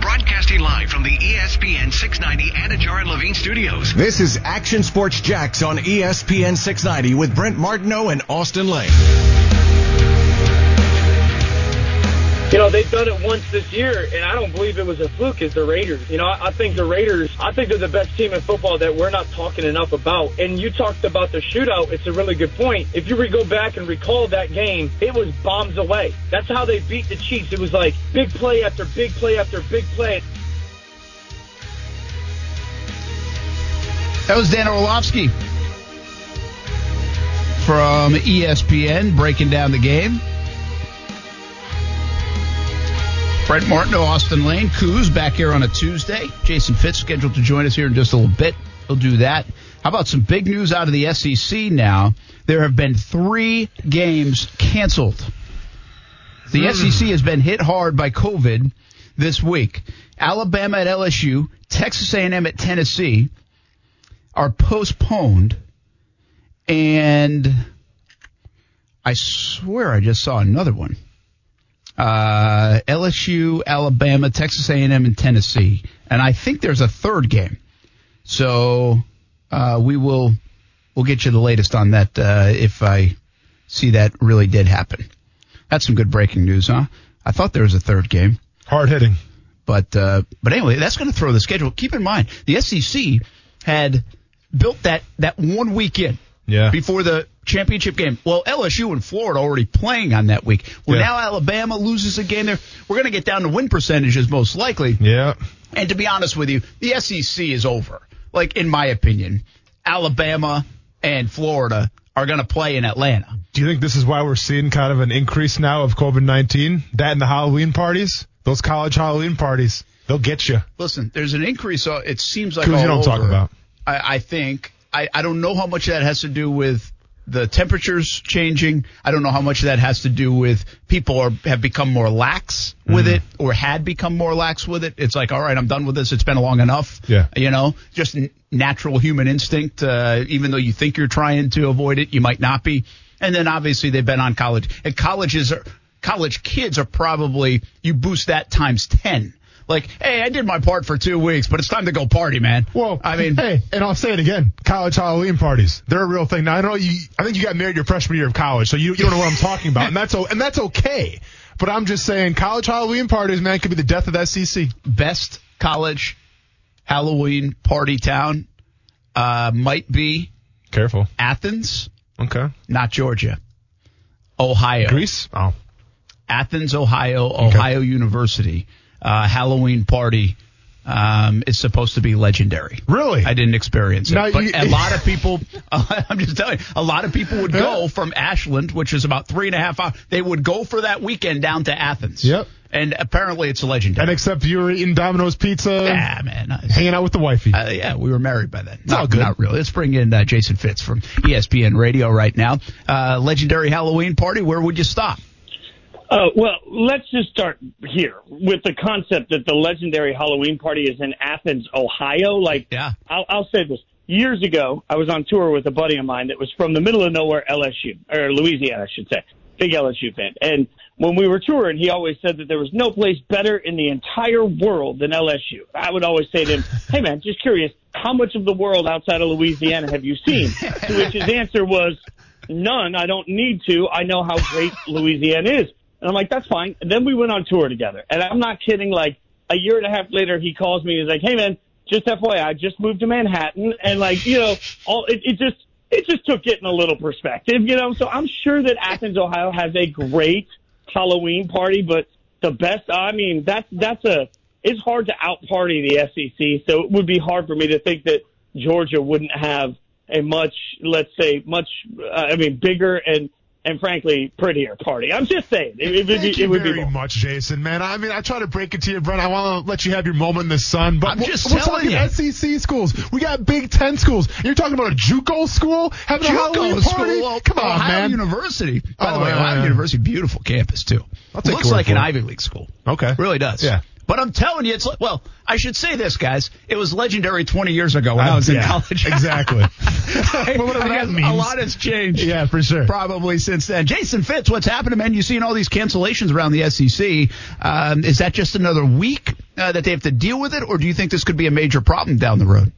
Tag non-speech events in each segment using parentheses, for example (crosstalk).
Broadcasting live from the ESPN 690 Anajar and Levine studios. This is Action Sports Jax on ESPN 690 with Brent Martineau and Austin Lane. You know, they've done it once this year, and I don't believe it was a fluke as the Raiders. You know, I, I think the Raiders, I think they're the best team in football that we're not talking enough about. And you talked about the shootout. It's a really good point. If you go back and recall that game, it was bombs away. That's how they beat the Chiefs. It was like big play after big play after big play. That was Dan Orlovsky from ESPN breaking down the game. Brent Martineau, Austin Lane, Coos back here on a Tuesday. Jason Fitz scheduled to join us here in just a little bit. He'll do that. How about some big news out of the SEC now? There have been three games canceled. The hmm. SEC has been hit hard by COVID this week. Alabama at LSU, Texas A&M at Tennessee are postponed, and I swear I just saw another one. Uh, LSU, Alabama, Texas A&M, and Tennessee, and I think there's a third game. So uh, we will we'll get you the latest on that uh, if I see that really did happen. That's some good breaking news, huh? I thought there was a third game. Hard hitting. But uh, but anyway, that's going to throw the schedule. Keep in mind, the SEC had built that that one weekend Yeah. before the championship game. Well, LSU and Florida already playing on that week. Well, Yeah. now Alabama loses a game there. We're going to get down to win percentages most likely. Yeah. And to be honest with you, the SEC is over. Like in my opinion, Alabama and Florida are going to play in Atlanta. Do you think this is why we're seeing kind of an increase now of COVID 19? That and the Halloween parties? Those college Halloween parties. They'll get you. Listen, there's an increase. uh, It seems like all you I'm over. talking about. I, I think I, I don't know how much that has to do with the temperatures changing. I don't know how much that has to do with people are have become more lax with Mm-hmm. it or had become more lax with it. It's like, all right, I'm done with this. It's been long enough. Yeah. You know, just n- natural human instinct. Uh, even though you think you're trying to avoid it, you might not be. And then obviously they've been on college and colleges are college kids are probably you boost that times ten. Like, hey, I did my part for two weeks, but it's time to go party, man. Well, I mean, hey, and I'll say it again: college Halloween parties. They're a real thing. Now I know you. I think you got married your freshman year of college, so you, you don't know what I'm talking about, and that's and that's okay. But I'm just saying, college Halloween parties, man, could be the death of CC. best college Halloween party town uh, might be Careful. Athens, Okay. not Georgia. Ohio. Greece. Oh, Athens, Ohio, Ohio University. Uh, Halloween party um, is supposed to be legendary. really? I didn't experience it, No, but you- a lot of (laughs) people. (laughs) I'm just telling you, a lot of people would go from Ashland, which is about three and a half hours. They would go for that weekend down to Athens. Yep. And apparently, it's legendary. And except you were eating Domino's pizza, yeah, man. hanging out with the wifey. Uh, yeah, we were married by then. all Not, good. not really. Let's bring in uh, Jason Fitz from ESPN Radio right now. Uh, legendary Halloween party. Where would you stop? Uh, well, let's just start here with the concept that the legendary Halloween party is in Athens, Ohio. Like, Yeah. I'll, I'll say this. Years ago, I was on tour with a buddy of mine that was from the middle of nowhere, LSU, or Louisiana, I should say. Big LSU fan. And when we were touring, he always said that there was no place better in the entire world than LSU. I would always say to him, (laughs) hey man, just curious, how much of the world outside of Louisiana have you seen? (laughs) to which his answer was, none. I don't need to. I know how great Louisiana is. And I'm like, that's fine. And then we went on tour together. And I'm not kidding. Like a year and a half later, he calls me. And he's like, hey man, just FYI, I just moved to Manhattan. And like, you know, all it, it just, it just took getting a little perspective, you know? So I'm sure that Athens, Ohio has a great Halloween party, but the best, I mean, that's, that's a, it's hard to out party the SEC. So it would be hard for me to think that Georgia wouldn't have a much, let's say, much, uh, I mean, bigger and and frankly prettier party. I'm just saying it, it, Thank it, you it would very be both. much, Jason. Man, I mean, I try to break it to you, Brent. I want to let you have your moment in the sun, but I'm we're, just we're telling talking you. SEC schools. We got Big Ten schools. You're talking about a JUCO school having a Halloween JUCO party. school. Come on, Ohio man. University. By the Oh, way, yeah, Ohio yeah. University, beautiful campus too. Looks like an it. Ivy League school. Okay. Really does. Yeah. But I'm telling you, it's like, well, I should say this, guys. It was legendary 20 years ago when I, Uh, was in college. (laughs) exactly. I- Well, I that means. A lot has changed. Yeah, for sure. Probably since then. Jason Fitz, what's happening, man? You've seen all these cancellations around the SEC. Um, is that just another week uh, that they have to deal with it, or do you think this could be a major problem down the road?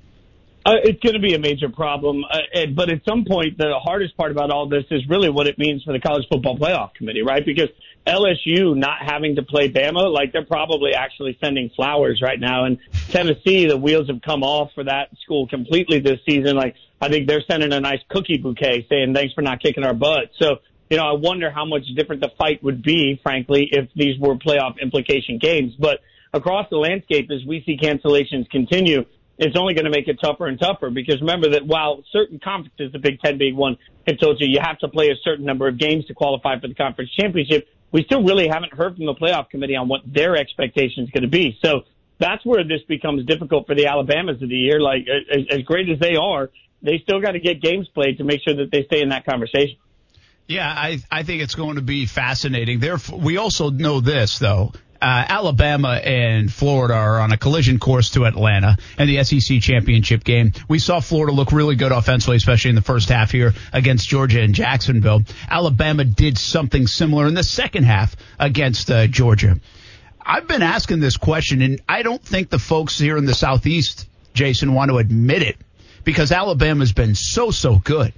Uh, it's going to be a major problem, uh, and- but at some point, the hardest part about all this is really what it means for the college football playoff committee, right? Because LSU not having to play Bama, like they're probably actually sending flowers right now, and Tennessee, the wheels have come off for that school completely this season. Like I think they're sending a nice cookie bouquet saying thanks for not kicking our butt. So you know, I wonder how much different the fight would be, frankly, if these were playoff implication games. But across the landscape, as we see cancellations continue, it's only going to make it tougher and tougher because remember that while certain conferences, the Big Ten being one, have told you you have to play a certain number of games to qualify for the conference championship, we still really haven't heard from the playoff committee on what their expectations going to be. So that's where this becomes difficult for the Alabamas of the year. Like as, as great as they are, they still got to get games played to make sure that they stay in that conversation. Yeah, I I think it's going to be fascinating. Therefore, we also know this though. Uh, Alabama and Florida are on a collision course to Atlanta and the SEC championship game. We saw Florida look really good offensively, especially in the first half here against Georgia and Jacksonville. Alabama did something similar in the second half against uh, Georgia. I've been asking this question, and I don't think the folks here in the Southeast, Jason, want to admit it because Alabama's been so, so good.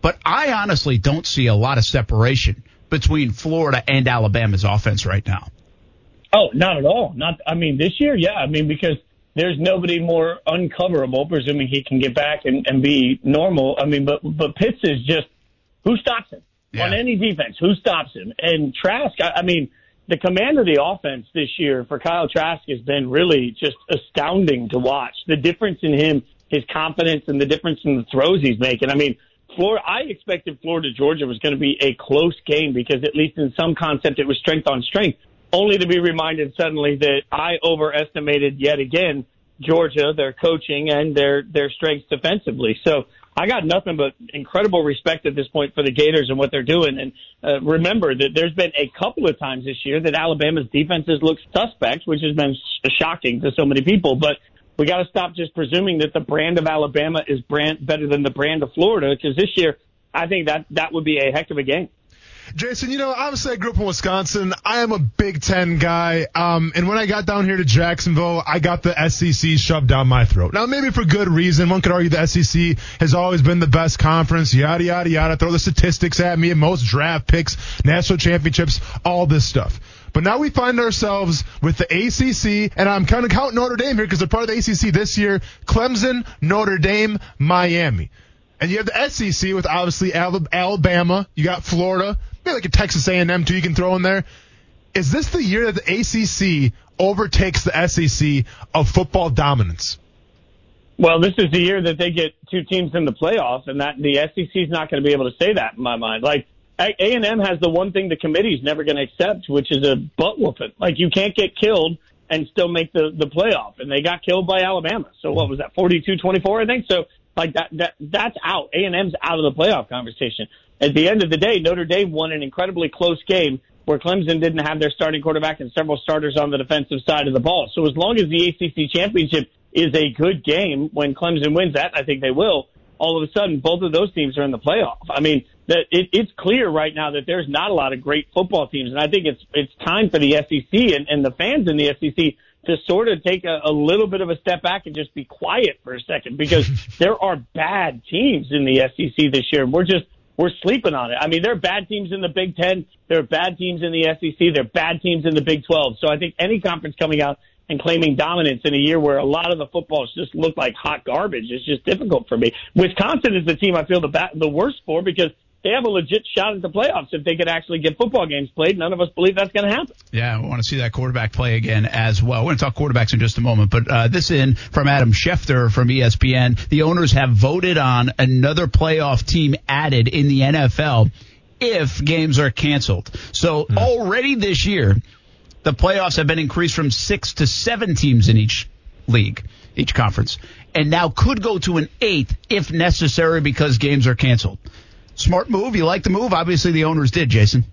But I honestly don't see a lot of separation between Florida and Alabama's offense right now. Oh, not at all. Not, I mean, this year, yeah. I mean, because there's nobody more uncoverable, presuming he can get back and, and be normal. I mean, but but Pitts is just who stops him Yeah. on any defense? Who stops him? And Trask, I, I mean, the command of the offense this year for Kyle Trask has been really just astounding to watch. The difference in him, his confidence, and the difference in the throws he's making. I mean. Florida, I expected Florida Georgia was going to be a close game because at least in some concept it was strength on strength only to be reminded suddenly that I overestimated yet again Georgia, their coaching and their their strengths defensively. So I got nothing but incredible respect at this point for the Gators and what they're doing. And uh, remember that there's been a couple of times this year that Alabama's defenses look suspect, which has been sh- shocking to so many people. But we got to stop just presuming that the brand of Alabama is brand better than the brand of Florida because this year I think that that would be a heck of a game. Jason, you know, obviously I grew up in Wisconsin. I am a Big Ten guy. Um, and when I got down here to Jacksonville, I got the SEC shoved down my throat. Now, maybe for good reason. One could argue the SEC has always been the best conference, yada, yada, yada. Throw the statistics at me, most draft picks, national championships, all this stuff. But now we find ourselves with the ACC, and I'm kind of counting Notre Dame here because they're part of the ACC this year. Clemson, Notre Dame, Miami. And you have the SEC with obviously Alabama. You got Florida, maybe like a Texas A&M too. You can throw in there. Is this the year that the ACC overtakes the SEC of football dominance? Well, this is the year that they get two teams in the playoffs, and that the SEC is not going to be able to say that in my mind. Like A and M has the one thing the committee's never going to accept, which is a butt whooping. Like you can't get killed and still make the the playoff, and they got killed by Alabama. So what was that, forty two twenty four? I think so. Like that that that's out. A and M's out of the playoff conversation. At the end of the day, Notre Dame won an incredibly close game where Clemson didn't have their starting quarterback and several starters on the defensive side of the ball. So as long as the ACC championship is a good game when Clemson wins that, I think they will. All of a sudden, both of those teams are in the playoff. I mean, that it, it's clear right now that there's not a lot of great football teams, and I think it's it's time for the SEC and, and the fans in the SEC to sort of take a, a little bit of a step back and just be quiet for a second because (laughs) there are bad teams in the SEC this year. We're just we're sleeping on it. I mean, there are bad teams in the Big Ten. There are bad teams in the SEC. There are bad teams in the Big 12. So I think any conference coming out and claiming dominance in a year where a lot of the footballs just look like hot garbage is just difficult for me. Wisconsin is the team I feel the ba- the worst for because they have a legit shot at the playoffs if they could actually get football games played. None of us believe that's going to happen. Yeah, we want to see that quarterback play again as well. We're going to talk quarterbacks in just a moment, but uh, this in from Adam Schefter from ESPN. The owners have voted on another playoff team added in the NFL. if games are canceled. So Hmm. already this year, the playoffs have been increased from six to seven teams in each league, each conference, and now could go to an eighth if necessary because games are canceled. Smart move. You like the move? Obviously, the owners did, Jason.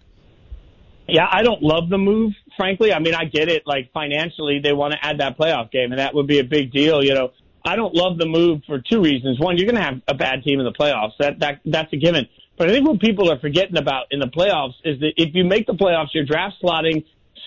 Yeah, I don't love the move, frankly. I mean, I get it. Like financially, they want to add that playoff game, and that would be a big deal. You know, I don't love the move for two reasons. One, you're going to have a bad team in the playoffs. That that that's a given. But I think what people are forgetting about in the playoffs is that if you make the playoffs, your draft slotting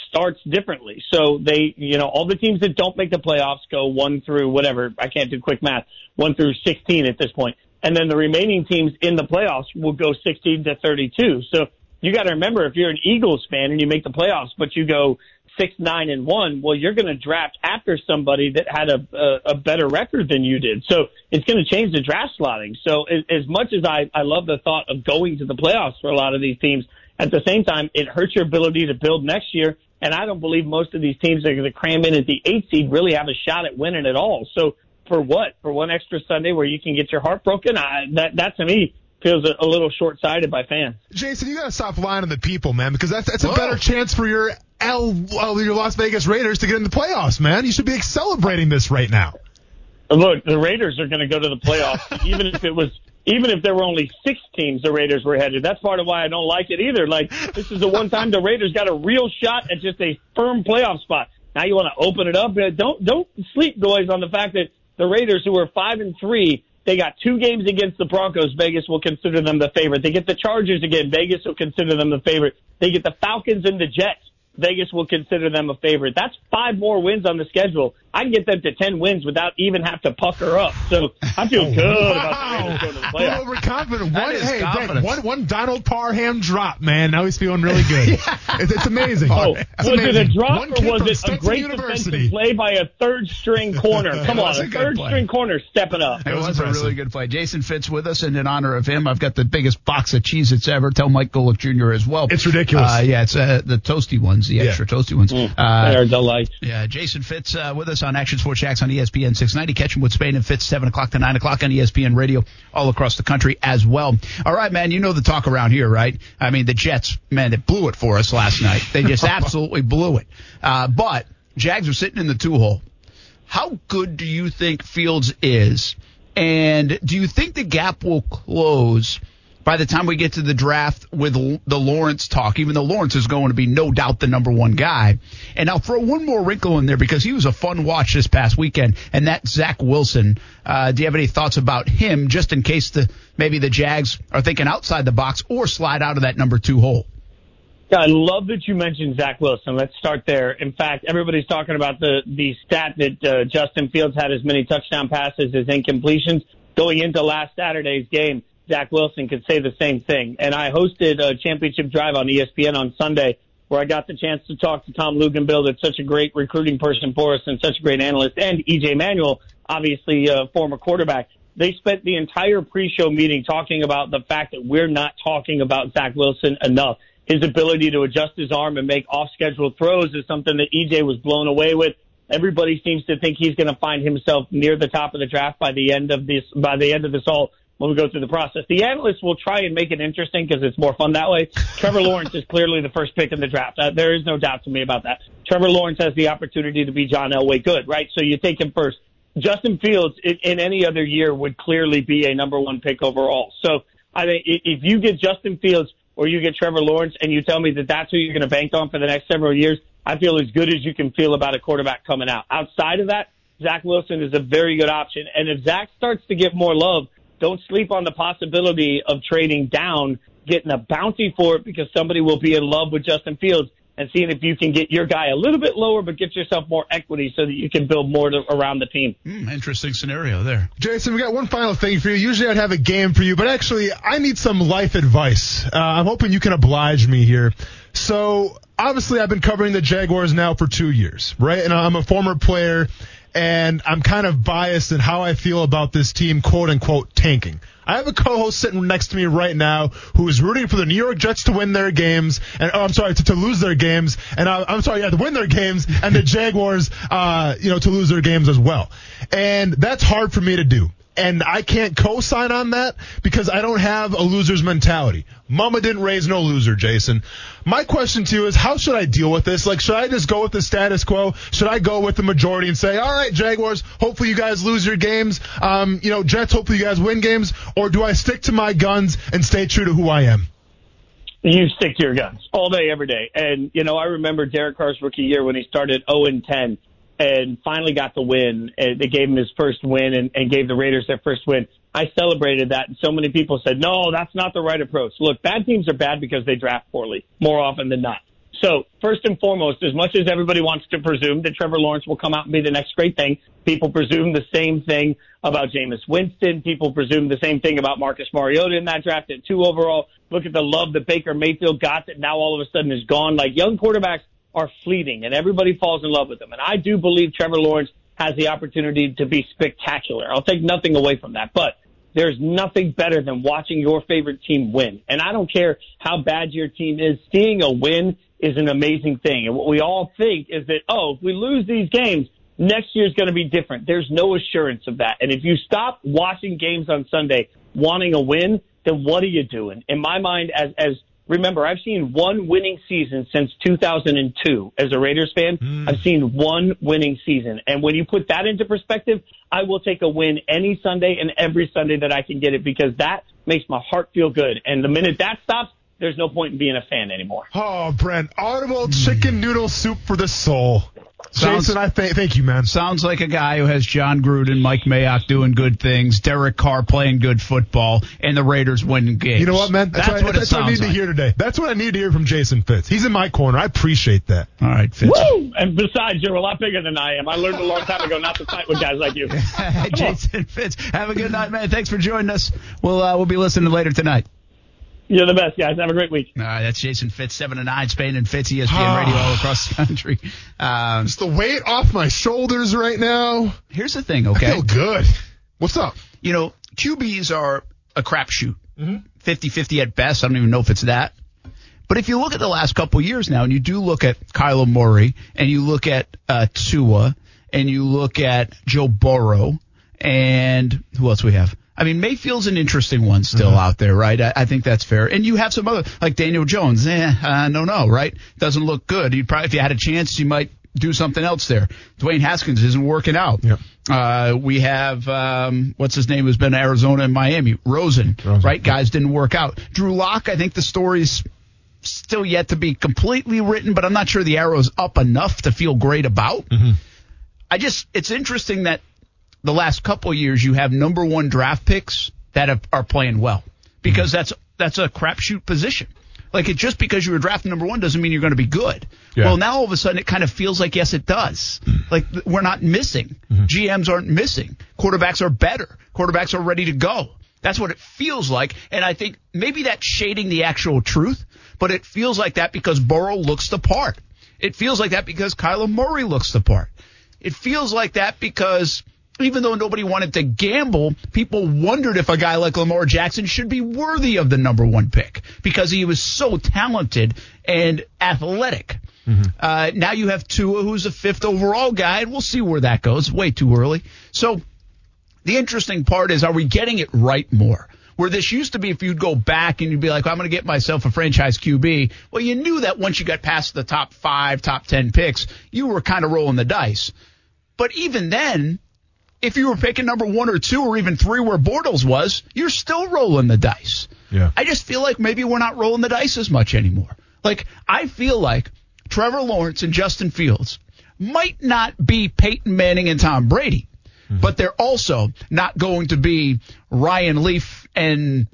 starts differently. So they, you know, all the teams that don't make the playoffs go one through whatever. I can't do quick math. One through 16 at this point. And then the remaining teams in the playoffs will go 16 to 32. So you got to remember if you're an Eagles fan and you make the playoffs, but you go six, nine, and one, well, you're going to draft after somebody that had a, a, a better record than you did. So it's going to change the draft slotting. So as, as much as I, I love the thought of going to the playoffs for a lot of these teams, at the same time, it hurts your ability to build next year. And I don't believe most of these teams that are going to cram in at the eight seed really have a shot at winning at all. So for what? For one extra Sunday where you can get your heart broken? I, that, that to me feels a, a little short sighted by fans. Jason, you got to stop lying to the people, man, because that's that's a Whoa. better chance for your L, well, your Las Vegas Raiders to get in the playoffs, man. You should be celebrating this right now. Look, the Raiders are going to go to the playoffs, (laughs) even if it was, even if there were only six teams the Raiders were headed. That's part of why I don't like it either. Like, this is the one time the Raiders got a real shot at just a firm playoff spot. Now you want to open it up. Don't, don't sleep, boys, on the fact that the Raiders, who were five and three, they got two games against the Broncos. Vegas will consider them the favorite. They get the Chargers again. Vegas will consider them the favorite. They get the Falcons and the Jets. Vegas will consider them a favorite. That's five more wins on the schedule. I can get them to 10 wins without even have to pucker up. So I feel good about the Raiders going to the playoffs. overconfident. One, is hey, Brent, one, one Donald Parham drop, man. Now he's feeling really good. (laughs) it's, it's amazing. Oh, It's was it a drop One or was from it a great University. defensive play by a third string corner? (laughs) Come on, a a third play. string corner stepping up. It was was, a really good play. Jason Fitz with us, and in honor of him, I've got the biggest box of Cheez Its ever. Tell Mike Golic Jr. as well. It's ridiculous. Uh, yeah, it's uh, the toasty ones, the Yeah. extra toasty ones. They Uh, are delights. yeah, Jason Fitz uh, with us on Action Sports Jax on ESPN 690. Catch him with Spain and Fitz 7 o'clock to 9 o'clock on ESPN Radio all across the country as well. All right, man, you know the talk around here, right? I mean, the Jets, man, they blew it for us last night. They just (laughs) absolutely blew it. Uh, but Jags are sitting in the two hole. How good do you think Fields is? And do you think the gap will close by the time we get to the draft with the Lawrence talk, even though Lawrence is going to be no doubt the number one guy? And I'll throw one more wrinkle in there because he was a fun watch this past weekend, and that's Zach Wilson. Uh, do you have any thoughts about him just in case the maybe the Jags are thinking outside the box or slide out of that number two hole? Yeah, I love that you mentioned Zach Wilson. Let's start there. In fact, everybody's talking about the the stat that uh, Justin Fields had as many touchdown passes as incompletions going into last Saturday's game. Zach Wilson could say the same thing. And I hosted a championship drive on ESPN on Sunday where I got the chance to talk to Tom Luginbill, that's such a great recruiting person for us and such a great analyst, and EJ Manuel, obviously a former quarterback. They spent the entire pre-show meeting talking about the fact that we're not talking about Zach Wilson enough. His ability to adjust his arm and make off-schedule throws is something that EJ was blown away with. Everybody seems to think he's going to find himself near the top of the draft by the end of this, by the end of this all when we go through the process. The analysts will try and make it interesting because it's more fun that way. Trevor Lawrence is clearly the first pick in the draft. Uh, there is no doubt to me about that. Trevor Lawrence has the opportunity to be John Elway good, right? So you take him first. Justin Fields in, in any other year would clearly be a number one pick overall. So I think i- if you get Justin Fields or you get Trevor Lawrence and you tell me that that's who you're going to bank on for the next several years, I feel as good as you can feel about a quarterback coming out. Outside of that, Zach Wilson is a very good option. And if Zach starts to get more love, don't sleep on the possibility of trading down, getting a bounty for it because somebody will be in love with Justin Fields and seeing if you can get your guy a little bit lower, but get yourself more equity so that you can build more to, around the team. Hmm, interesting scenario there. Jason, we got one final thing for you. Usually I'd have a game for you, but actually I need some life advice. Uh, I'm hoping you can oblige me here. So obviously I've been covering the Jaguars now for two years, right? And I'm a former player and I'm kind of biased in how I feel about this team, quote unquote, tanking. I have a co-host sitting next to me right now who is rooting for the New York Jets to win their games, and oh, I'm sorry, to, to lose their games, and I, I'm sorry, yeah, to win their games, and the (laughs) Jaguars, uh, you know, to lose their games as well. And that's hard for me to do. And I can't co-sign on that because I don't have a loser's mentality. Mama didn't raise no loser, Jason. My question to you is, how should I deal with this? Like, should I just go with the status quo? Should I go with the majority and say, all right, Jaguars, hopefully you guys lose your games. Um, you know, Jets, hopefully you guys win games. Or do I stick to my guns and stay true to who I am? You stick to your guns all day, every day. And, you know, I remember Derek Carr's rookie year when he started 0 and 10 and finally got the win. And they gave him his first win and, and gave the Raiders their first win. I celebrated that. And so many people said, no, that's not the right approach. Look, bad teams are bad because they draft poorly more often than not. So first and foremost, as much as everybody wants to presume that Trevor Lawrence will come out and be the next great thing, people presume the same thing about Jameis Winston. People presume the same thing about Marcus Mariota in that draft at two overall. Look at the love that Baker Mayfield got that now all of a sudden is gone. Like young quarterbacks are fleeting and everybody falls in love with them. And I do believe Trevor Lawrence has the opportunity to be spectacular. I'll take nothing away from that, but there's nothing better than watching your favorite team win. And I don't care how bad your team is, seeing a win is an amazing thing. And what we all think is that, oh, if we lose these games, next year's going to be different. There's no assurance of that. And if you stop watching games on Sunday wanting a win, then what are you doing? In my mind, as, as, remember, I've seen one winning season since 2002 as a Raiders fan. Mm. I've seen one winning season. And when you put that into perspective, I will take a win any Sunday and every Sunday that I can get it because that makes my heart feel good. And the minute that stops, there's no point in being a fan anymore. Oh, Brent, audible chicken noodle soup for the soul. Sounds, Jason, I th- thank you, man. Sounds like a guy who has Jon Gruden, Mike Mayock doing good things, Derek Carr playing good football, and the Raiders winning games. You know what, man? That's, that's what, that's what I need like. to hear today. That's what I need to hear from Jason Fitz. He's in my corner. I appreciate that. All right, Fitz. Woo! And besides, you're a lot bigger than I am. I learned a long time ago not to fight with guys like you. (laughs) Jason Fitz, have a good night, man. Thanks for joining us. We'll uh, we'll be listening later tonight. You're the best, guys. Have a great week. All right, that's Jason Fitz, 7 to 9, Spain and Fitz, ESPN Radio all (sighs) across the country. Um, it's the weight off my shoulders right now. Here's the thing, okay? I feel good. What's up? You know, QBs are a crapshoot. Mm-hmm. 50-50 at best. I don't even know if it's that. But if you look at the last couple years now, and you do look at Kyler Murray, and you look at uh, Tua, and you look at Joe Burrow, and who else we have? I mean, Mayfield's an interesting one still mm-hmm. out there, right? I, I, think that's fair. And you have some other, like Daniel Jones. Eh, I don't know, right? Doesn't look good. You'd probably, if you had a chance, you might do something else there. Dwayne Haskins isn't working out. Yep. Uh, we have, um, what's his name who's been to Arizona and Miami? Rosen, Rosen. right? Guys didn't work out. Drew Lock, I think the story's still yet to be completely written, but I'm not sure the arrow's up enough to feel great about. Mm-hmm. I just, it's interesting that the last couple years you have number one draft picks that have, are playing well because that's that's a crapshoot position. Like it just because you were drafted number one doesn't mean you're going to be good. Yeah. Well, now all of a sudden it kind of feels like yes, it does. like we're not missing. Mm-hmm. GMs aren't missing. Quarterbacks are better. Quarterbacks are ready to go. That's what it feels like. And I think maybe that's shading the actual truth, but it feels like that because Burrow looks the part. It feels like that because Kyler Murray looks the part. It feels like that because even though nobody wanted to gamble, people wondered if a guy like Lamar Jackson should be worthy of the number one pick because he was so talented and athletic. Mm-hmm. Uh, now you have Tua, who's a fifth overall guy, and we'll see where that goes. Way too early. So the interesting part is, are we getting it right more? Where this used to be, if you'd go back and you'd be like, well, I'm going to get myself a franchise QB. Well, you knew that once you got past the top five, top 10 picks, you were kind of rolling the dice. But even then, if you were picking number one or two or even three where Bortles was, you're still rolling the dice. Yeah. I just feel like maybe we're not rolling the dice as much anymore. Like, I feel like Trevor Lawrence and Justin Fields might not be Peyton Manning and Tom Brady, mm-hmm. but they're also not going to be Ryan Leaf and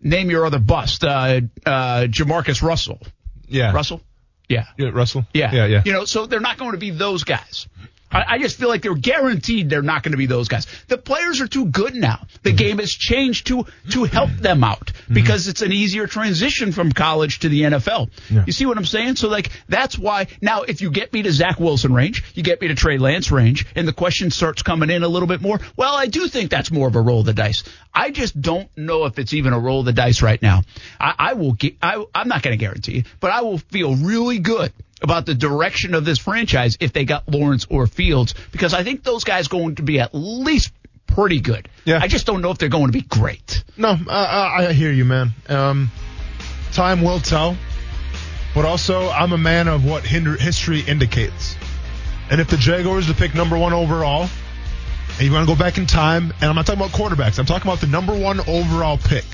name your other bust, uh, uh, Jamarcus Russell. Yeah. Russell? Yeah. Yeah, Russell? Yeah. Yeah, yeah. You know, so they're not going to be those guys. I, I just feel like they're guaranteed they're not going to be those guys. The players are too good now. The mm-hmm. game has changed to to help them out mm-hmm. because it's an easier transition from college to the NFL. Yeah. You see what I'm saying? So like that's why now if you get me to Zach Wilson range, you get me to Trey Lance range, and the question starts coming in a little bit more. Well, I do think that's more of a roll of the dice. I just don't know if it's even a roll of the dice right now. I, I will get. I, I'm not going to guarantee, but I will feel really good about the direction of this franchise if they got Lawrence or Fields because I think those guys going to be at least pretty good. Yeah. I just don't know if they're going to be great. No, I, I, hear you, man. Um, time will tell. But also, I'm a man of what hinder, history indicates. And if the Jaguars to pick number one overall, and you want to go back in time, and I'm not talking about quarterbacks, I'm talking about the number one overall pick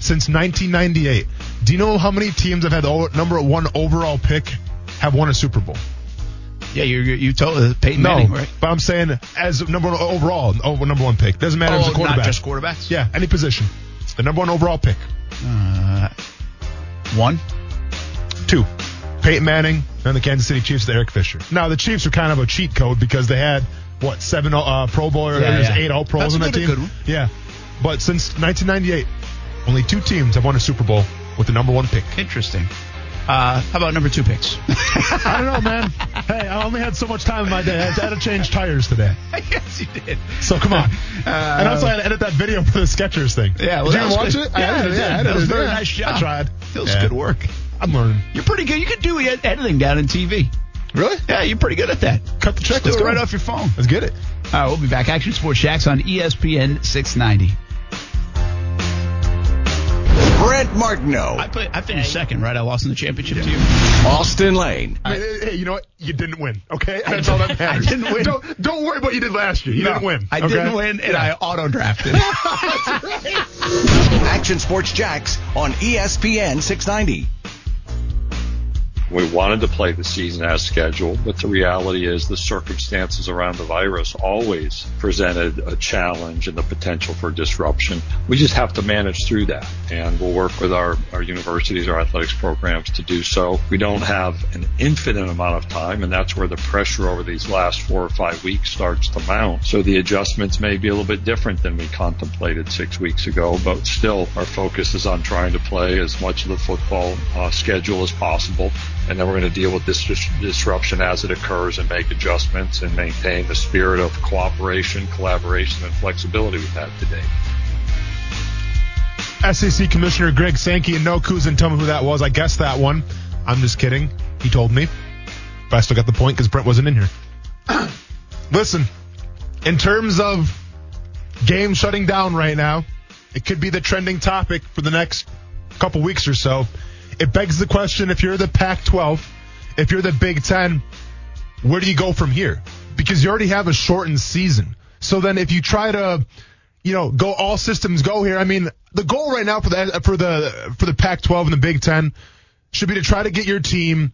since 1998. Do you know how many teams have had the number one overall pick have won a Super Bowl? Yeah, you you you told uh, Peyton No, Manning, right? but I'm saying as number one overall, over number one pick. Doesn't matter if Oh, it's a quarterback. not just quarterbacks. yeah, any position. The number one overall pick. Uh, one. Two. Peyton Manning and the Kansas City Chiefs with Eric Fisher. Now the Chiefs are kind of a cheat code because they had what seven uh, Pro Bowlers, Yeah, yeah. eight All Pros That's on that good- team. good one. Yeah, but since 1998, only two teams have won a Super Bowl with the number one pick. Interesting. Uh, how about number two picks? (laughs) I don't know, man. hey, I only had so much time in my day. I had to change tires today, (laughs) yes, you did. so come on. (laughs) and also, I had to edit that video for the Skechers thing. Yeah, well, did you watch good. it? Yeah, I edited. Yeah. I That was a very. Yeah. nice job. I tried. That was Yeah. good work. I'm learning. You're pretty good. You could do editing down in TV. Really? Yeah, you're pretty good at that. Cut the check. Just do Let's it go. right off your phone. Let's get it. All right, we'll be back. Action Sports Jax on ESPN 690. Brent Martineau, I, put, I finished second, right? I lost in the championship to you. Austin Lane, I mean, hey, you know what? You didn't win. Okay, that's all that matters. I matters. didn't win. Don't, don't worry about what you did last year. You No, didn't win. I okay? didn't win, and I auto drafted. (laughs) Action Sports Jax on ESPN 690. We wanted to play the season as scheduled, but the reality is the circumstances around the virus always presented a challenge and the potential for disruption. We just have to manage through that and we'll work with our, our universities, our athletics programs to do so. We don't have an infinite amount of time and that's where the pressure over these last four or five weeks starts to mount. So the adjustments may be a little bit different than we contemplated six weeks ago, but still our focus is on trying to play as much of the football uh, schedule as possible and then we're going to deal with this dis- disruption as it occurs and make adjustments and maintain the spirit of cooperation, collaboration, and flexibility we've had today. SEC Commissioner Greg Sankey and no Kuzin. Tell me who that was. I guessed that one. I'm just kidding. He told me. But I still got the point because Brent wasn't in here. (clears throat) Listen, in terms of game shutting down right now, it could be the trending topic for the next couple weeks or so. It begs the question if you're the Pac 12, if you're the Big Ten, where do you go from here? Because you already have a shortened season. So then if you try to, you know, go all systems go here, I mean, the goal right now for the for the for the Pac-12 and the Big Ten should be to try to get your team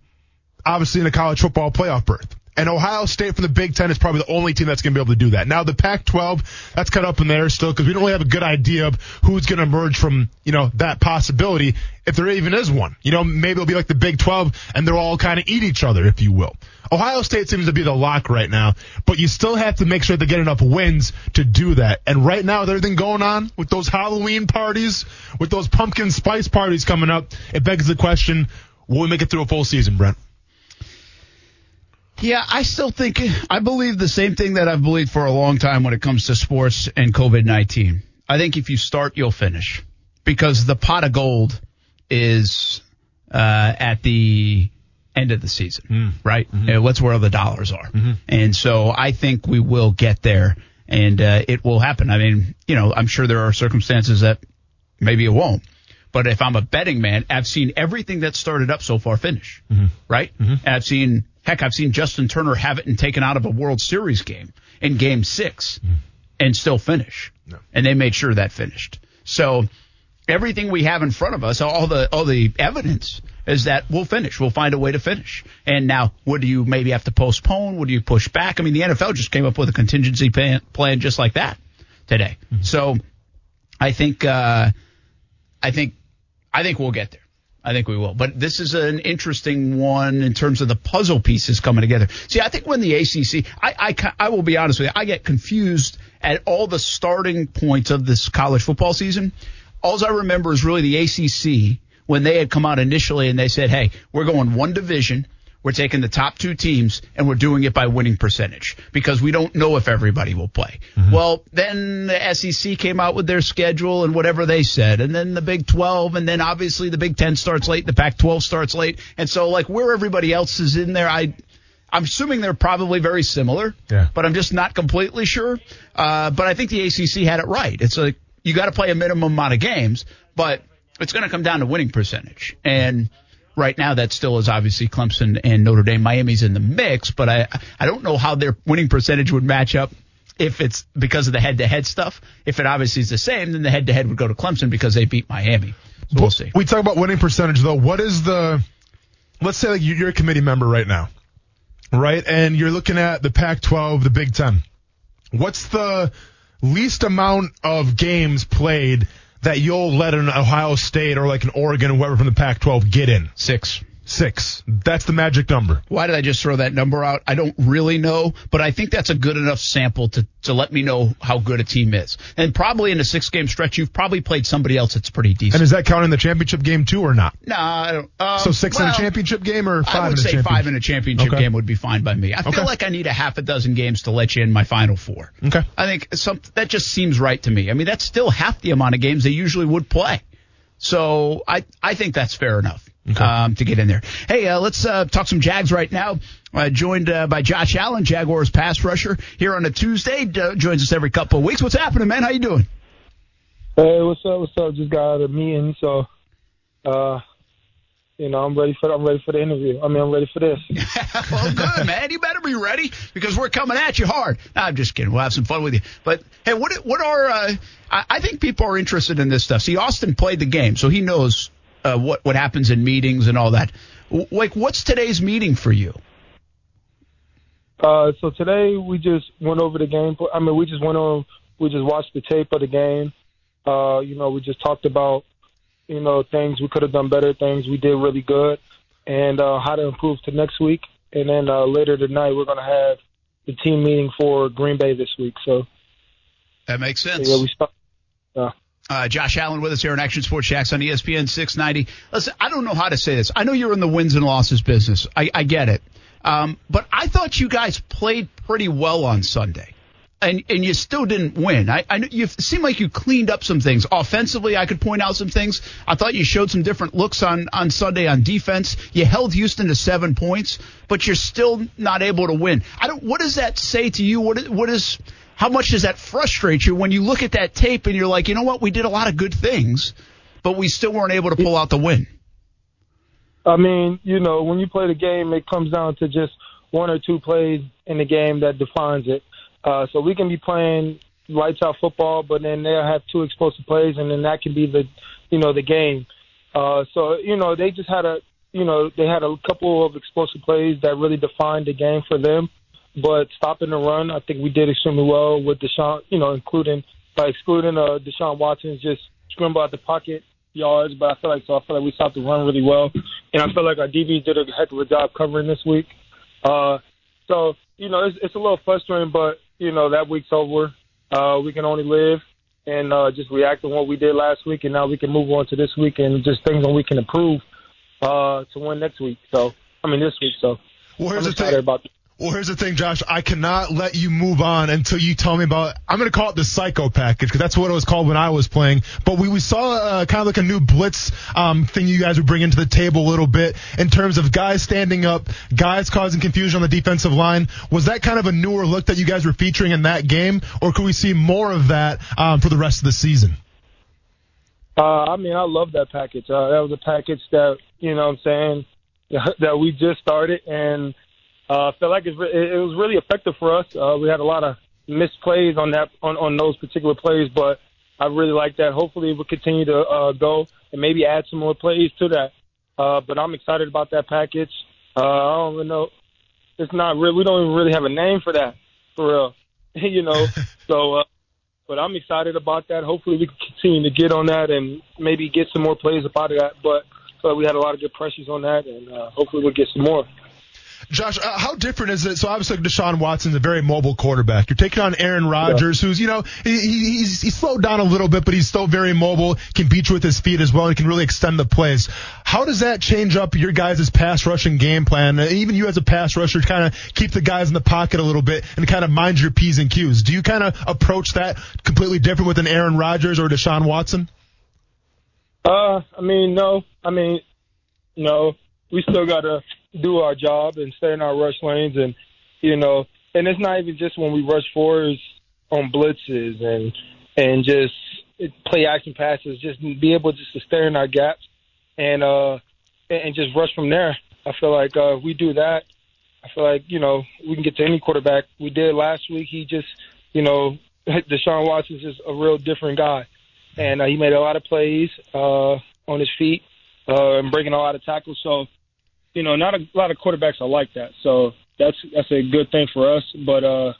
obviously in a college football playoff berth. And Ohio State from the Big Ten is probably the only team that's going to be able to do that. Now the Pac-12, that's cut up in there still because we don't really have a good idea of who's going to emerge from, you know, that possibility if there even is one. You know, maybe it'll be like the Big 12 and they'll all kind of eat each other, if you will. Ohio State seems to be the lock right now, but you still have to make sure they get enough wins to do that. And right now, with everything going on with those Halloween parties, with those pumpkin spice parties coming up, it begs the question, will we make it through a full season, Brent? Yeah, I still think I believe the same thing that I've believed for a long time when it comes to sports and COVID nineteen. I think if you start, you'll finish because the pot of gold is uh, at the end of the season, hmm. right? Mm-hmm. And That's where the dollars are, mm-hmm. and so I think we will get there, and uh, it will happen. I mean, you know, I'm sure there are circumstances that maybe it won't. But if I'm a betting man, I've seen everything that started up so far finish, mm-hmm. right? And I've seen, heck, I've seen Justin Turner have it and taken out of a World Series game in game 6 and still finish. And they made sure that finished. So everything we have in front of us, all the, all the evidence is that we'll finish. We'll find a way to finish. And now, would you maybe have to postpone? Would you push back? I mean, the NFL just came up with a contingency plan, plan just like that today. So I think, uh, I think I think we'll get there. I think we will. But this is an interesting one in terms of the puzzle pieces coming together. See, I think when the ACC, I, I, I will be honest with you, I get confused at all the starting points of this college football season. All I remember is really the ACC when they had come out initially and they said, hey, we're going one division. We're taking the top two teams and we're doing it by winning percentage because we don't know if everybody will play. Well, then the SEC came out with their schedule and whatever they said, and then the Big 12, and then obviously the Big 10 starts late, the Pac 12 starts late. And so, like, where everybody else is in there, I. I'm assuming they're probably very similar, Yeah. but I'm just not completely sure. Uh, but I think the ACC had it right. It's like you got to play a minimum amount of games, but it's going to come down to winning percentage. And right now, that still is obviously Clemson and Notre Dame. Miami's in the mix, but I I don't know how their winning percentage would match up. If it's because of the head-to-head stuff, if it obviously is the same, then the head-to-head would go to Clemson because they beat Miami. So we'll see. We talk about winning percentage though. What is the? Let's say like you- you're a committee member right now, right? And you're looking at the Pac-12, the Big Ten. What's the least amount of games played that you'll let an Ohio State or like an Oregon or whoever from the Pac-12 get in? Six. Six. That's the magic number. Why did I just throw that number out? I don't really know, but I think that's a good enough sample to, to let me know how good a team is. And probably in a six game stretch, you've probably played somebody else that's pretty decent. And is that counting the championship game too or not? Nah, I don't, um, So six in a championship game or five I would say five in a championship Okay. game would be fine by me. I feel Okay. like I need a half a dozen games to let you in my final four. Okay. I think some that just seems right to me. I mean, that's still half the amount of games they usually would play. So I I think that's fair enough um, to get in there. Hey, uh, let's uh, talk some Jags right now. Uh, joined uh, by Josh Allen, Jaguars pass rusher, here on a Tuesday. Uh, joins us every couple of weeks. What's happening, man? How you doing? Hey, what's up? What's up? Just got out of a meeting, so uh, you know, I'm ready for I'm ready for the interview. I mean, I'm ready for this. (laughs) well, good, man. You better be ready because we're coming at you hard. Nah, I'm just kidding. We'll have some fun with you. But hey, what what are uh, I, I think people are interested in this stuff. See, Austin played the game, so he knows uh, what what happens in meetings and all that. Like, what's today's meeting for you? Uh, so today we just went over the game. I mean, we just went on. We just watched the tape of the game. Uh, you know, we just talked about you know things we could have done better, things we did really good, and uh, how to improve to next week. And then uh, later tonight we're gonna have the team meeting for Green Bay this week. So That makes sense. yeah, we start. Uh, Uh, Josh Allen with us here on Action Sports Jax on ESPN 690. Listen, I don't know how to say this. I know you're in the wins and losses business. I, I get it. Um, but I thought you guys played pretty well on Sunday. And, and you still didn't win. I, I you seem like you cleaned up some things offensively. I could point out some things. I thought you showed some different looks on on Sunday on defense. You held Houston to seven points, but you're still not able to win. I don't. What does that say to you? What what is how much does that frustrate you when you look at that tape and you're like, you know what, we did a lot of good things, but we still weren't able to pull out the win. I mean, you know, when you play the game, it comes down to just one or two plays in the game that defines it. Uh, so we can be playing lights out football, but then they'll have two explosive plays, and then that can be the, you know, the game. Uh, so you know, they just had a, you know, they had a couple of explosive plays that really defined the game for them. But stopping the run, I think we did extremely well with Deshaun, you know, including by excluding uh, Deshaun Watson's just scramble out the pocket yards. But I feel like so I feel like we stopped the run really well, and I feel like our DBs did a heck of a job covering this week. Uh, so you know, it's, it's a little frustrating, but you know that week's over. Uh, we can only live and uh, just react to what we did last week, and now we can move on to this week and just things that we can improve uh, to win next week. So I mean this week. So Well, here's I'm the excited thing. about. Well, here's the thing, Josh. I cannot let you move on until you tell me about. I'm going to call it the psycho package because that's what it was called when I was playing. But we, we saw uh, kind of like a new blitz um, thing you guys were bringing to the table a little bit in terms of guys standing up, guys causing confusion on the defensive line. Was that kind of a newer look that you guys were featuring in that game, or could we see more of that um, for the rest of the season? Uh, I mean, I love that package. Uh, that was a package that you know what I'm saying (laughs) that we just started, and uh, I felt like it, it was really effective for us. Uh, we had a lot of missed plays on that on, on those particular plays, but I really like that. Hopefully, we'll continue to uh, go and maybe add some more plays to that. Uh, but I'm excited about that package. Uh, I don't even know. It's not real. We don't even really have a name for that, for real. (laughs) you know. (laughs) so, uh, but I'm excited about that. Hopefully, we can continue to get on that and maybe get some more plays up out of that. But uh, we had a lot of good pressures on that, and uh, hopefully, we'll get some more. Josh, uh, how different is it? So obviously, Deshaun Watson's a very mobile quarterback. You're taking on Aaron Rodgers, who's you know he, he- he's he's slowed down a little bit, but he's still very mobile. Can beat you with his feet as well, and can really extend the plays. How does that change up your guys' pass rushing game plan? Uh, Even you as a pass rusher, kind of keep the guys in the pocket a little bit and kind of mind your p's and q's. Do you kind of approach that completely different with an Aaron Rodgers or Deshaun Watson? Uh, I mean, no. I mean, no. We still gotta do our job and stay in our rush lanes, and you know, and it's not even just when we rush fours on blitzes and and just play action passes, just be able just to stay in our gaps and uh and just rush from there. I feel like uh, if we do that, I feel like you know we can get to any quarterback. We did last week. He just you know (laughs) Deshaun Watson's just a real different guy, and uh, he made a lot of plays uh, on his feet uh, and breaking a lot of tackles. So you know, not a lot of quarterbacks are like that. So that's that's a good thing for us. But uh,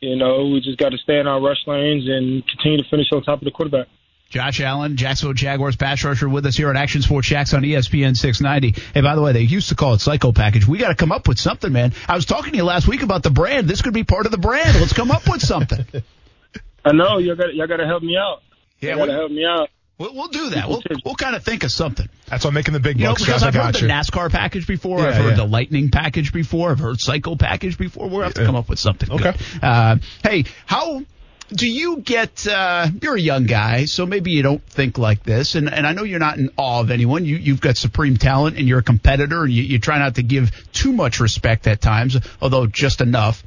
you know, we just got to stay in our rush lanes and continue to finish on top of the quarterback. Josh Allen, Jacksonville Jaguars pass rusher with us here on Action Sports Jax on ESPN 690. Hey, by the way, they used to call it Psycho Package. We got to come up with something, man. I was talking to you last week about the brand. This could be part of the brand. Let's come up with something. (laughs) I know y'all got y'all got to help me out. Yeah, you got to help me out. We'll, we'll do that. We'll, we'll kind of think of something. That's why I'm making the big You know, bucks, because guys. I I've heard got the you. NASCAR package before. Yeah, I've heard yeah. the Lightning package before. I've heard Cycle package before. We'll have to come up with something. Okay. Good. Uh, hey, how do you get? Uh, you're a young guy, so maybe you don't think like this. And and I know you're not in awe of anyone. You you've got supreme talent, and you're a competitor. And you, you try not to give too much respect at times, although just enough.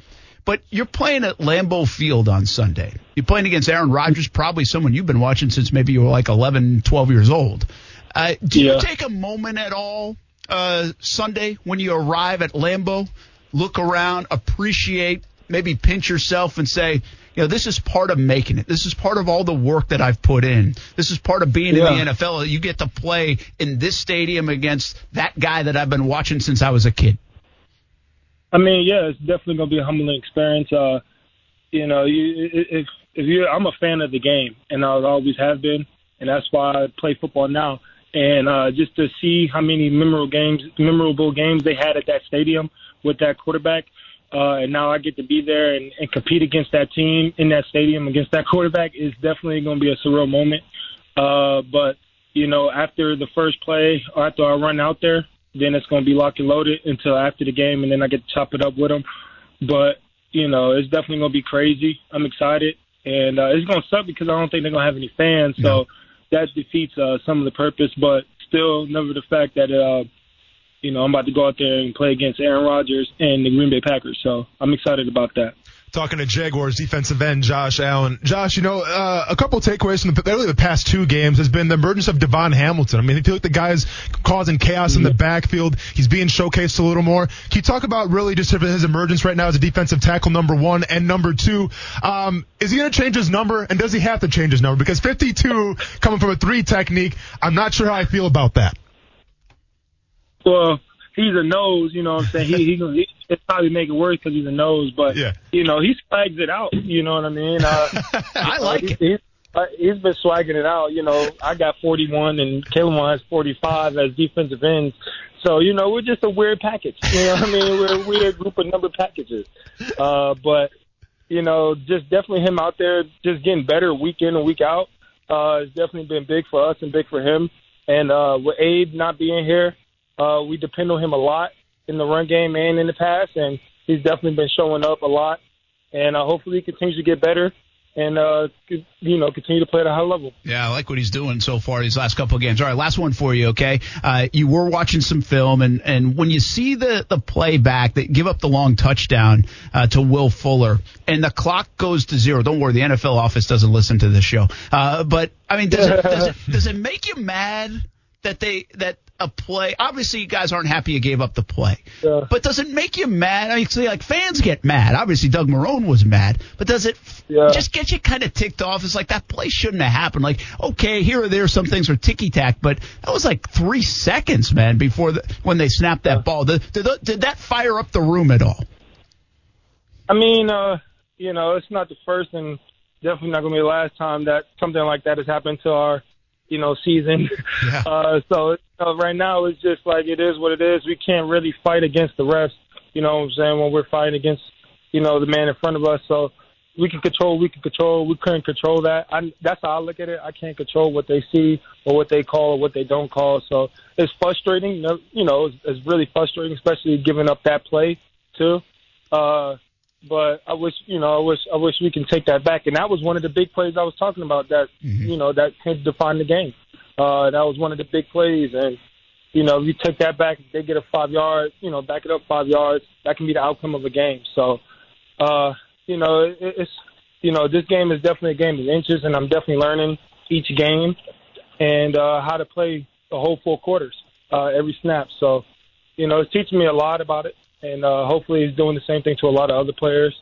But you're playing at Lambeau Field on Sunday. You're playing against Aaron Rodgers, probably someone you've been watching since maybe you were like 11, 12 years old. Uh, do Yeah. you take a moment at all uh, Sunday when you arrive at Lambeau, look around, appreciate, maybe pinch yourself and say, you know, this is part of making it. This is part of all the work that I've put in. This is part of being Yeah. in the NFL. You get to play in this stadium against that guy that I've been watching since I was a kid. I mean, yeah, it's definitely gonna be a humbling experience. Uh, you know, you, if if you, I'm a fan of the game, and I always have been, and that's why I play football now. And uh, just to see how many memorable games, memorable games they had at that stadium with that quarterback, uh, and now I get to be there and, and compete against that team in that stadium against that quarterback is definitely going to be a surreal moment. Uh, but you know, after the first play, or after I run out there, then it's going to be locked and loaded until after the game, and then I get to chop it up with them. But you know, it's definitely going to be crazy. I'm excited, and uh, it's going to suck because I don't think they're going to have any fans, so that defeats uh, some of the purpose. But still, never the fact that uh, you know I'm about to go out there and play against Aaron Rodgers and the Green Bay Packers, so I'm excited about that. Talking to Jaguars defensive end Josh Allen. Josh, you know, uh, a couple takeaways from the, really the past two games has been the emergence of Davon Hamilton. I mean, I feel like the guy's causing chaos in the backfield. He's being showcased a little more. Can you talk about really just his emergence right now as a defensive tackle, number one, and number two? Um, is he going to change his number, and does he have to change his number? Because 52 coming from a three technique, I'm not sure how I feel about that. Well, he's a nose, you know what I'm saying? He he, he it's probably make it worse because he's a nose, but Yeah. you know he swags it out. You know what I mean? Uh, (laughs) I like he, it. He's, uh, he's been swagging it out. You know, I got 41 and Kalen has 45 as defensive ends. So you know we're just a weird package. You know what I mean? We're a weird group of number packages. Uh, but you know, just definitely him out there, just getting better week in and week out. Uh, has definitely been big for us and big for him. And uh, with Abe not being here, uh, we depend on him a lot in the run game and in the pass, and he's definitely been showing up a lot. And uh, hopefully, he continues to get better and uh, you know continue to play at a high level. Yeah, I like what he's doing so far these last couple of games. All right, last one for you, okay? Uh, you were watching some film, and, and when you see the, the playback that give up the long touchdown uh, to Will Fuller, and the clock goes to zero. Don't worry, the NFL office doesn't listen to this show. Uh, but I mean, does it, does it (laughs) does it make you mad that they that a play? Obviously, you guys aren't happy you gave up the play, Yeah. but does it make you mad? I mean, see, like fans get mad. Obviously, Doug Marrone was mad, but does it Yeah. just get you kind of ticked off? It's like that play shouldn't have happened. Like, okay, here or there, some things are ticky tack, but that was like three seconds, man, before the, when they snapped that ball. Did, did, did that fire up the room at all? I mean, uh, you know, it's not the first and definitely not going to be the last time that something like that has happened to our, you know, season. (laughs) Yeah. Uh, so uh, right now it's just like it is what it is. We can't really fight against the refs. You know what I'm saying? When we're fighting against, you know, the man in front of us. So we can control. We can control. We couldn't control that. I, that's how I look at it. I can't control what they see or what they call or what they don't call. So it's frustrating. You know, you know, it's, it's really frustrating, especially giving up that play too. Uh, but I wish, you know, I wish, I wish we can take that back. And that was one of the big plays I was talking about. That, you know, that could define the game. Uh, that was one of the big plays, and you know, you take that back, they get a five yard, you know, back it up five yards, that can be the outcome of a game. So, uh, you know, it, it's, you know, this game is definitely a game of inches, and I'm definitely learning each game and uh, how to play the whole four quarters, uh, every snap. So, you know, it's teaching me a lot about it, and uh, hopefully, he's doing the same thing to a lot of other players.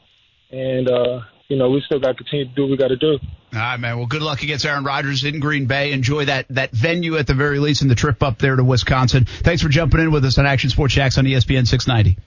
And uh, you know, we still got to continue to do what we got to do. All right, man. Well, good luck against Aaron Rodgers in Green Bay. Enjoy that that venue at the very least, and the trip up there to Wisconsin. Thanks for jumping in with us on Action Sports Jax on ESPN 690.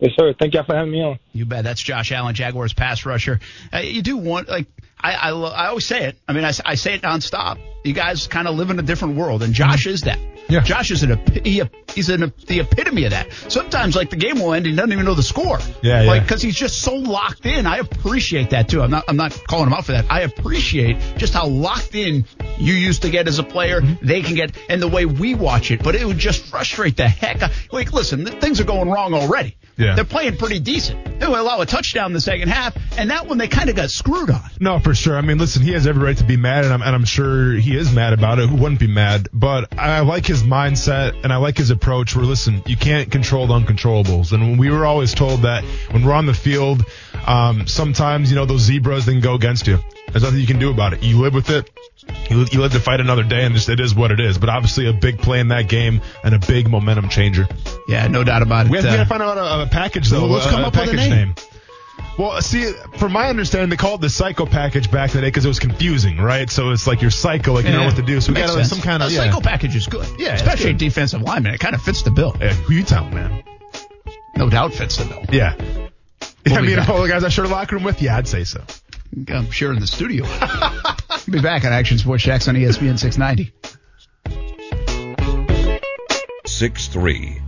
Yes, sir. Thank you for having me on. You bet. That's Josh Allen, Jaguars pass rusher. Uh, you do want like I, I, I always say it. I mean, I, I say it nonstop. You guys kind of live in a different world, and Josh is that. Yeah. Josh is an he, he's an, the epitome of that. Sometimes like the game will end and he doesn't even know the score. Yeah, Like yeah. because he's just so locked in. I appreciate that too. I'm not I'm not calling him out for that. I appreciate just how locked in you used to get as a player. Mm-hmm. They can get and the way we watch it. But it would just frustrate the heck. out- Like listen, things are going wrong already. Yeah. They're playing pretty decent. They allow a touchdown in the second half, and that one they kind of got screwed on. No, for sure. I mean, listen, he has every right to be mad, and I'm, and I'm sure he is mad about it. Who wouldn't be mad? But I like his mindset, and I like his approach where, listen, you can't control the uncontrollables. And we were always told that when we're on the field, um, sometimes, you know, those zebras, they can go against you. There's nothing you can do about it. You live with it. You, you live to fight another day, and just, it is what it is. But obviously, a big play in that game and a big momentum changer. Yeah, no doubt about it. We have, we Uh, have to find out a, a package though. Well, let's a, come a up with a package name. Well, see, from my understanding, they called the psycho package back in the day because it was confusing, right? So it's like your psycho, like you know what to do. So we Makes got like, some kind of yeah. cycle package is good. Yeah, especially good. defensive lineman. It kind of fits the bill. Yeah, who you telling, man? No doubt fits the bill. Yeah. We'll I mean, all the guys I share the locker room with, yeah, I'd say so. I'm sure in the studio. we'll be back on Action Sports Jax on ESPN 690. 6 3.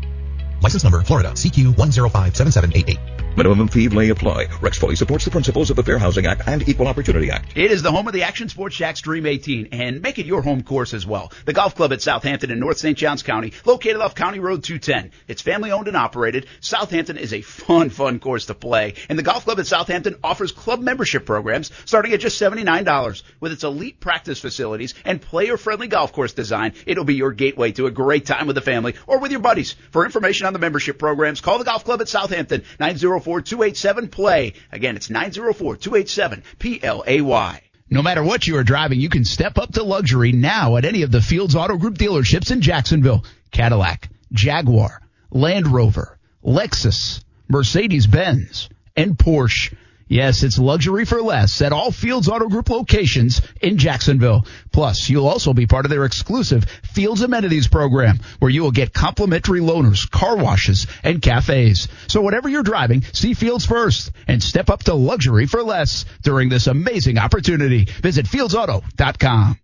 License number Florida CQ 1057788. Minimum fee may apply. Rex fully supports the principles of the Fair Housing Act and Equal Opportunity Act. It is the home of the Action Sports Jax Dream 18, and make it your home course as well. The golf club at Southampton in North St. Johns County, located off County Road 210. It's family owned and operated. Southampton is a fun, fun course to play, and the golf club at Southampton offers club membership programs starting at just $79. With its elite practice facilities and player-friendly golf course design, it'll be your gateway to a great time with the family or with your buddies. For information on the membership programs, call the golf club at Southampton, 904-287-PLAY. Again, it's 904-287-PLAY. No matter what you are driving, you can step up to luxury now at any of the Fields Auto Group dealerships in Jacksonville. Cadillac, Jaguar, Land Rover, Lexus, Mercedes-Benz, and Porsche. Yes, it's luxury for less at all Fields Auto Group locations in Jacksonville. Plus, you'll also be part of their exclusive Fields Amenities program where you will get complimentary loaners, car washes, and cafes. So whatever you're driving, see Fields first and step up to luxury for less during this amazing opportunity. Visit fieldsauto.com.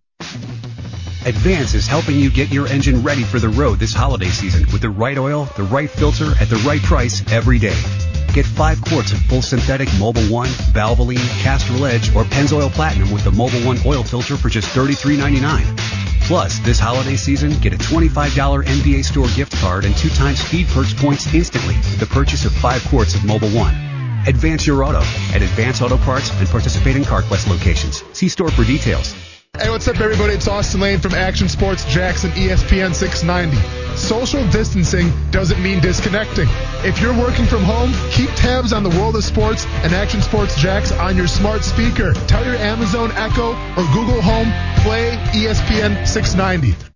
Advance is helping you get your engine ready for the road this holiday season with the right oil, the right filter, at the right price every day. Get five quarts of full synthetic Mobil 1, Valvoline, Castrol Edge, or Pennzoil Platinum with the Mobil 1 oil filter for just $33.99. Plus, this holiday season, get a $25 NBA store gift card and two times Speed Perks points instantly with the purchase of five quarts of Mobil 1. Advance your auto at Advance Auto Parts and participating CarQuest locations. See store for details. Hey, what's up, everybody? It's Austin Lane from Action Sports Jackson ESPN 690. Social distancing doesn't mean disconnecting. If you're working from home, keep tabs on the world of sports and Action Sports Jax on your smart speaker. Tell your Amazon Echo or Google Home, play ESPN 690.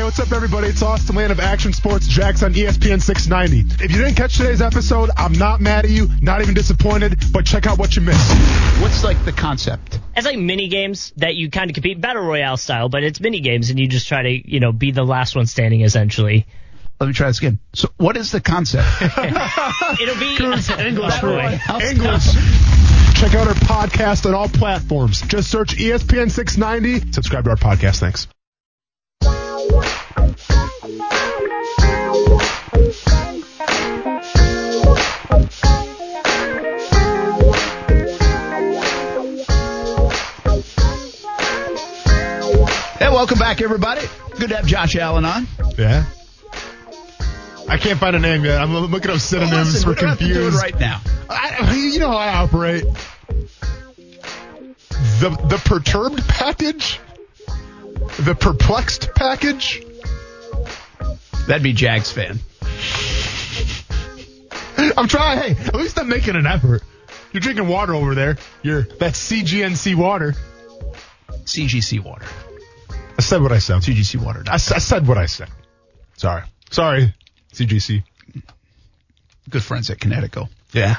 Hey, what's up, everybody? It's Austin Land of Action Sports Jax on ESPN 690. If you didn't catch today's episode, I'm not mad at you, not even disappointed, but check out what you missed. What's like the concept? It's like mini games that you kind of compete battle royale style, but it's mini games and you just try to, you know, be the last one standing essentially. Let me try this again. So what is the concept? (laughs) It'll be English, Battle Royale English. Check out our podcast on all platforms. Just search ESPN 690. Subscribe to our podcast. Thanks. Hey, welcome back, everybody. Good to have Josh Allen on. Yeah. I can't find a name yet. I'm looking up synonyms Well, listen, for we don't have to do it confused. right now. I, you know how I operate. The the perturbed package, the perplexed package. That'd be Jags fan. I'm trying. Hey, at least I'm making an effort. You're drinking water over there. You're that's CGNC water. CGC water. I said what I said. CGC water. I said what I said. Sorry. Sorry. CGC. Good friends at Connecticut. Yeah.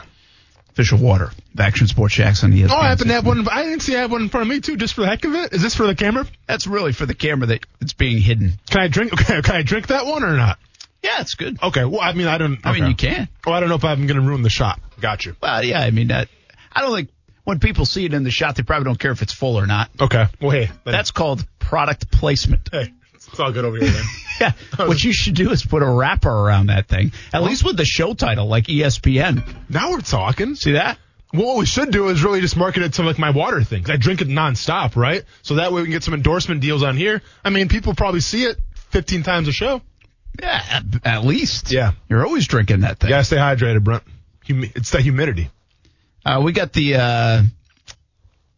Official water. of Action Sports Jax on E ESPN. Oh, I happen to have one. I didn't see I have one in front of me too, just for the heck of it. Is this for the camera? That's really for the camera that it's being hidden. Can I drink? (laughs) Okay, can I drink that one or not? Yeah, it's good. Okay. Well, I mean, I don't. I mean, you can. Oh, I don't know if I'm going to ruin the shot. Got you. Well, yeah, I mean that. I don't think when people see it in the shot, they probably don't care if it's full or not. Okay. Well, hey, That's called product placement. hey, it's all good over here. Then. (laughs) Yeah. What you should do is put a wrapper around that thing, at least with the show title, like ESPN. now we're talking. See that? Well, what we should do is really just market it to like my water thing. I drink it nonstop, right? So that way we can get some endorsement deals on here. I mean, people probably see it 15 times a show. Yeah, at, at least. Yeah. You're always drinking that thing. You gotta stay hydrated, Brent. Humi- it's the humidity. Uh, we got the uh,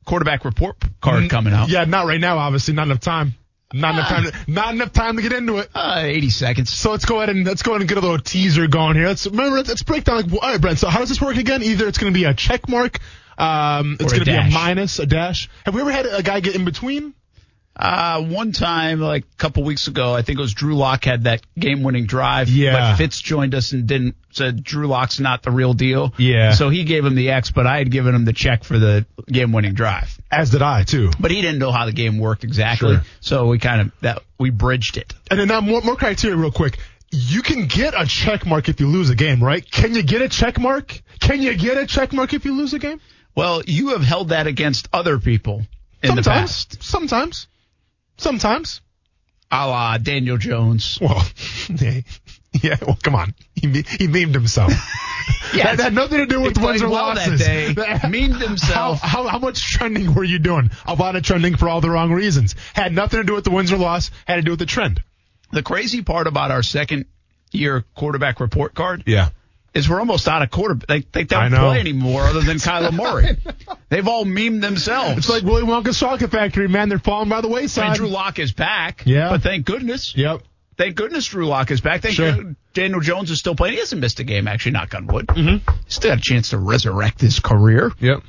quarterback report card coming out. Yeah, not right now, obviously. Not enough time. Not enough time. To, not enough time to get into it. Uh, 80 seconds. So let's go ahead and let's go ahead and get a little teaser going here. Let's remember. Let's, let's break down. Like, all right, Brent. So how does this work again? Either it's going to be a check mark. Um, it's going to be a minus, a dash. Have we ever had a guy get in between? Uh, one time, like a couple weeks ago, I think it was Drew Lock had that game-winning drive. Yeah. But Fitz joined us and didn't said Drew Lock's not the real deal. Yeah. So he gave him the X, but I had given him the check for the game-winning drive. As did I too. But he didn't know how the game worked exactly. Sure. So we kind of that we bridged it. And then now more, more criteria real quick. You can get a check mark if you lose a game, right? Can you get a check mark? Can you get a check mark if you lose a game? Well, you have held that against other people in the past, Sometimes. Sometimes. a la Daniel Jones. Well, (laughs) yeah, well, come on. He, he memed himself. Yeah, (laughs) that had nothing to do with wins or well that losses. day, (laughs) memed himself. How, how, how much trending were you doing? A lot of trending for all the wrong reasons. Had nothing to do with the wins or loss. Had to do with the trend. The crazy part about our second year quarterback report card Yeah. Is we're almost out of quarter. They, they don't play anymore other than (laughs) Kyler Murray. They've all memed themselves. It's like Willy Wonka's chocolate factory, man. They're falling by the I wayside. mean, Drew Lock is back. Yeah. But thank goodness. Yep. Thank goodness Drew Lock is back. Thank Sure. Daniel Jones is still playing. He hasn't missed a game, actually, knock on wood. Mm-hmm. Still got a chance to resurrect his career. Yep.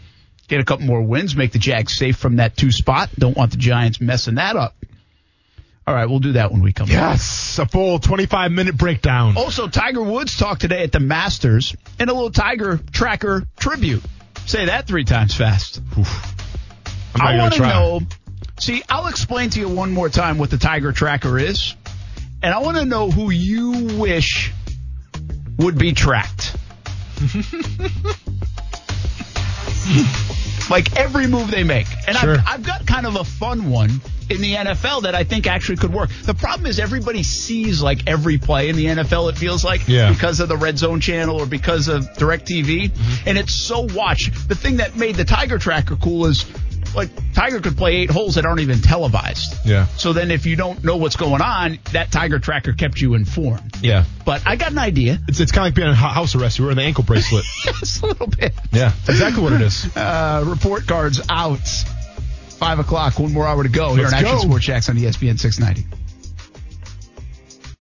Get a couple more wins, make the Jags safe from that two spot. Don't want the Giants messing that up. All right, we'll do that when we come back. Yes. A full 25 minute breakdown. Also, Tiger Woods talked today at the Masters and a little Tiger Tracker tribute. Say that three times fast. I'm not I want to know. See, I'll explain to you one more time what the Tiger Tracker is, and I want to know who you wish would be tracked. (laughs) like every move they make, and Sure. I've, I've got kind of a fun one in the NFL that I think actually could work. The problem is everybody sees like every play in the NFL. It feels like Yeah. because of the Red Zone channel or because of Directv, Mm-hmm. and it's so watched. The thing that made the Tiger Tracker cool is like Tiger could play eight holes that aren't even televised. Yeah. So then if you don't know what's going on, that Tiger Tracker kept you informed. Yeah. But I got an idea. It's, it's kind of like being in ho- house arrest. You in the ankle bracelet. (laughs) Just a little bit. yeah. Exactly what it is. (laughs) Uh, report cards out. Five o'clock, one more hour to go here Let's on Action go. Sports Jax on ESPN 690.